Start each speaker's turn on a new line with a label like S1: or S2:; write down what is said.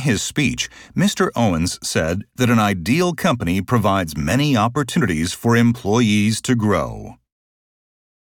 S1: his speech, Mr. Owens said that an ideal company provides many opportunities for employees to grow.